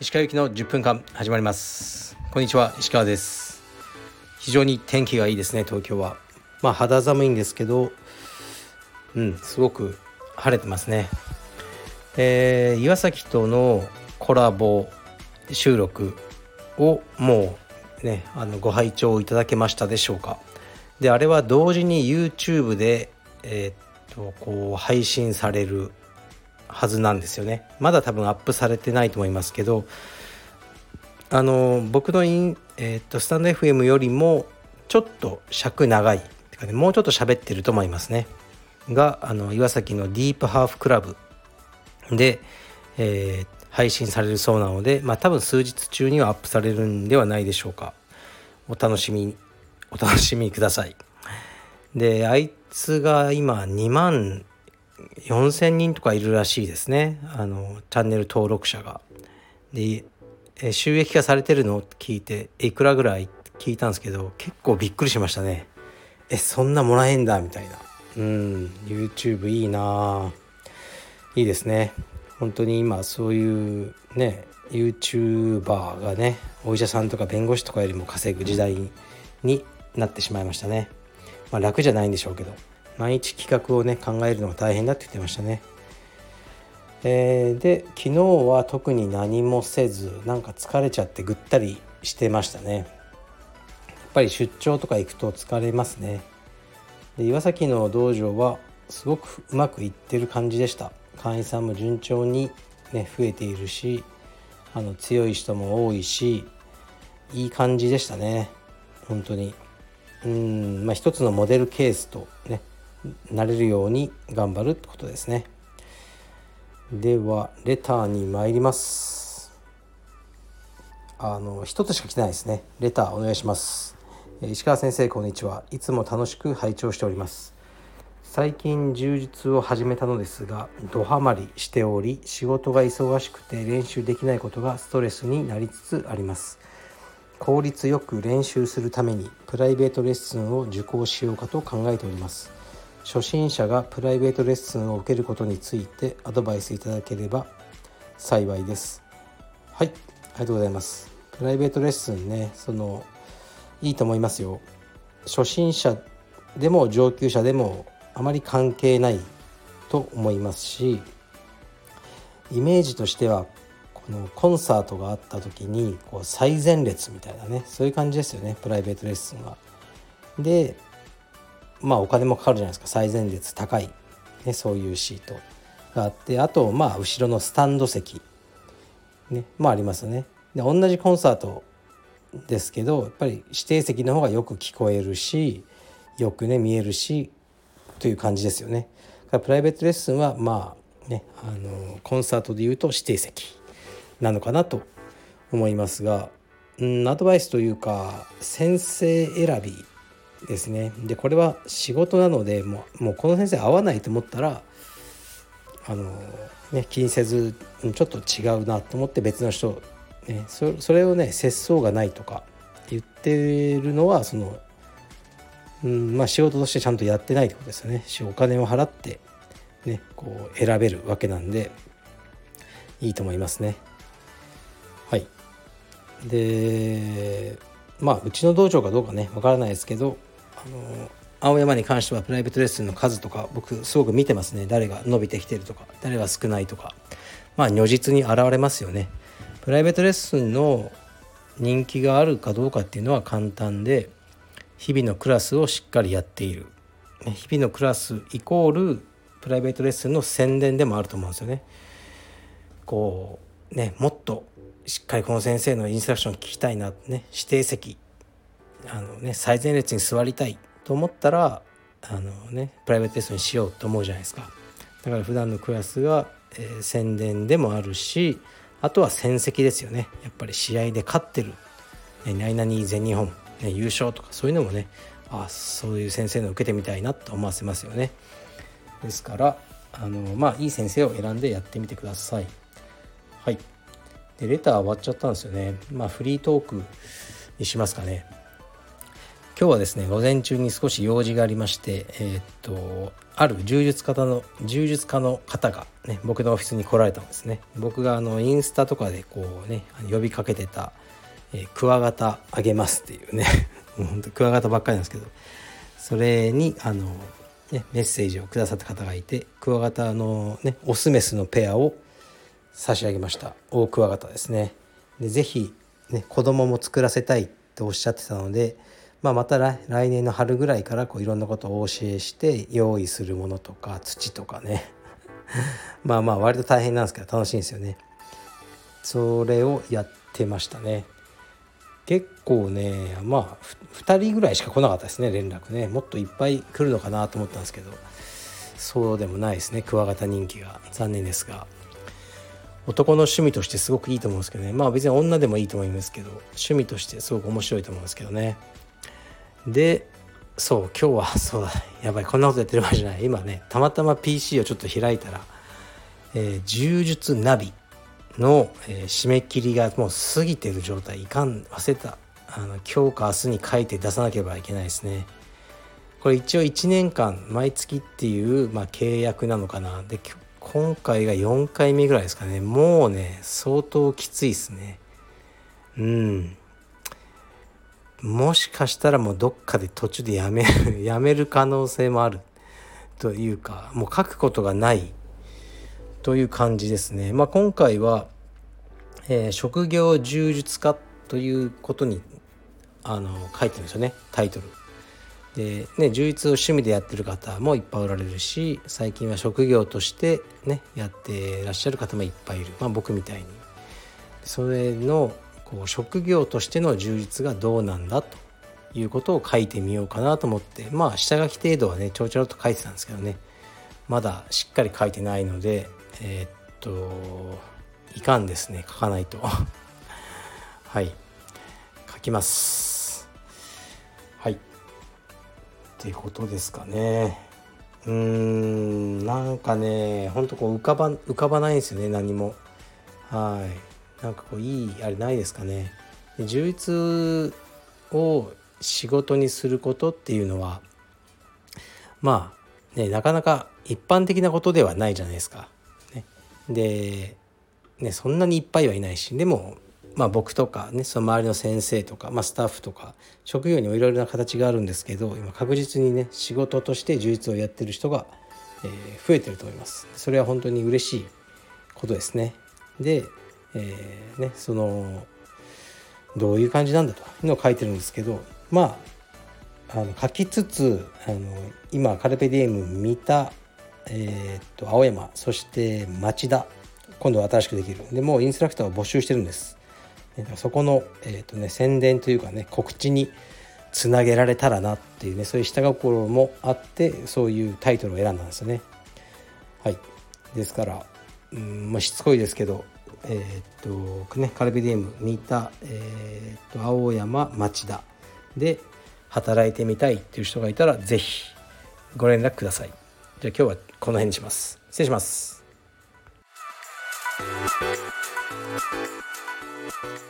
石川行きの10分間始まります。こんにちは石川です。非常に天気がいいですね東京は。まあ肌寒いんですけどうんすごく晴れてますね。えー、岩崎とのコラボ収録をもうねあのご拝聴いただけましたでしょうか。であれは同時に YouTube でえー、っとこう配信されるはずなんですよね。まだ多分アップされてないと思いますけどあの僕のイン、えー、っとスタンド FM よりもちょっと尺長いてかねもうちょっと喋ってると思いますね。があの岩崎のディープハーフクラブで、えー、配信されるそうなのでまあ多分数日中にはアップされるんではないでしょうか。お楽しみお楽しみください。であいつが今2万4,000人とかいるらしいですねあのチャンネル登録者が。で収益化されてるのって聞いていくらぐらい聞いたんですけど結構びっくりしましたね。えそんなもらえんだみたいな。うん YouTube いいないいですね。本当に今そういうね YouTuber がねお医者さんとか弁護士とかよりも稼ぐ時代になってしまいましたね。まあ楽じゃないんでしょうけど。毎日企画をね考えるのが大変だって言ってましたね。えー、で昨日は特に何もせずなんか疲れちゃってぐったりしてましたね。やっぱり出張とか行くと疲れますね。で岩崎の道場はすごくうまくいってる感じでした。会員さんも順調にね増えているしあの強い人も多いしいい感じでしたね本当にうんまあ一つのモデルケースとねなれるように頑張るってことですね。ではレターに参ります。あの一つしか来てないですね。レターお願いします。石川先生こんにちは。いつも楽しく拝聴しております。最近充実を始めたのですがドハマりしており仕事が忙しくて練習できないことがストレスになりつつあります。効率よく練習するためにプライベートレッスンを受講しようかと考えております。初心者がプライベートレッスンを受けることについてアドバイスいただければ幸いです。はいありがとうございます。プライベートレッスンねそのいいと思いますよ。初心者でも上級者でもあまり関係ないと思いますしイメージとしてはのコンサートがあった時にこう最前列みたいなねそういう感じですよねプライベートレッスンは。でまあお金もかかるじゃないですか最前列高い、ね、そういうシートがあってあとまあ後ろのスタンド席ねまありますよね。で同じコンサートですけどやっぱり指定席の方がよく聞こえるしよくね見えるしという感じですよね。プライベートレッスンはまあねあのコンサートでいうと指定席なのかなと思いますが、うん、アドバイスというか先生選びですねでこれは仕事なのでもうもうこの先生合わないと思ったらあの、ね、気にせずちょっと違うなと思って別の人、ね、そそれをね節操がないとか言ってるのはその、うんまあ、仕事としてちゃんとやってないってことですよねお金を払って、ね、こう選べるわけなんでいいと思いますね。はい。でまあうちの道場かどうかねわからないですけどあの青山に関してはプライベートレッスンの数とか僕すごく見てますね。誰が伸びてきてるとか誰が少ないとか。まあ如実に現れますよね。プライベートレッスンの人気があるかどうかっていうのは簡単で日々のクラスをしっかりやっている。日々のクラスイコールプライベートレッスンの宣伝でもあると思うんですよね。こうねもっとしっかりこの先生のインストラクション聞きたいなね指定席あのね最前列に座りたいと思ったらあのねプライベートテストにしようと思うじゃないですか。だから普段のクラスが、えー、宣伝でもあるしあとは戦績ですよね。やっぱり試合で勝ってる、ね、何々全日本、ね、優勝とかそういうのもねあそういう先生の受けてみたいなと思わせますよね。ですからあのまあいい先生を選んでやってみてください。はい。でレター終わっちゃったんですよね。まあフリートークにしますかね。今日はですね午前中に少し用事がありましてえー、っとある柔術家の柔術家の方が、ね、僕のオフィスに来られたんですね。僕があのインスタとかでこうね呼びかけてた、えー、クワガタあげますっていうね。本当クワガタばっかりなんですけど。それにあの、ね、メッセージをくださった方がいてクワガタの、ね、オスメスのペアを差し上げました。大クワガタですね。でぜひ、ね、子供も作らせたいとおっしゃってたのでまあ、また来年の春ぐらいからこういろんなことをお教えして用意するものとか土とかね。まあまあ割と大変なんですけど楽しいんですよね。それをやってましたね。結構ねまあ2人ぐらいしか来なかったですね連絡ね。もっといっぱい来るのかなと思ったんですけど。そうでもないですねクワガタ人気が。残念ですが。男の趣味としてすごくいいと思うんですけどね。まあ別に女でもいいと思いますけど趣味としてすごく面白いと思うんですけどね。でそう今日は そうだやばいこんなことやってる場合じゃない。今ねたまたま PC をちょっと開いたら、えー、柔術ナビの、えー、締め切りがもう過ぎてる状態いかん忘れた。あの今日か明日に書いて出さなければいけないですね。これ一応1年間毎月っていう、まあ、契約なのかな。で今回が4回目ぐらいですかね。もうね相当きついですね。うん。もしかしたらもうどっかで途中でやめる やめる可能性もある。というかもう書くことがない。という感じですね。まあ、今回は、えー、職業柔術家ということにあの書いてるんですよねタイトル。でね柔術を趣味でやってる方もいっぱいおられるし最近は職業としてねやってらっしゃる方もいっぱいいる、まあ、僕みたいに。それのこう職業としての充実がどうなんだということを書いてみようかなと思って。まあ下書き程度はねちょろちょろと書いてたんですけどね。まだしっかり書いてないのでえー、っといかんですね。書かないと。はい。書きます。はい。っていうことですかねうーんなんかねほんとこう浮かば浮かばないんですよね何もはいなんかこういいあれないですかね。充実を仕事にすることっていうのはまあねなかなか一般的なことではないじゃないですか。ね、で、ね、そんなにいっぱいはいないしでもまあ僕とかねその周りの先生とか、まあ、スタッフとか職業にもいろいろな形があるんですけど今確実にね仕事として充実をやってる人が、えー、増えてると思います。それは本当に嬉しいことですね。でえー、ね、そのどういう感じなんだというのを書いてるんですけどまああの書きつつあの今カルペディエム見た、えー、っと青山そして町田今度は新しくできるでもうインストラクターを募集してるんです。そこの、えーとね、宣伝というかね告知につなげられたらなっていうねそういう下心もあってそういうタイトルを選んだんですよね。はい、ですから、うんまあ、しつこいですけどえー、っとねカルビディエム三田、えー、っと青山町田で働いてみたいっていう人がいたら是非ご連絡ください。じゃあ今日はこの辺にします。失礼します。Thank you.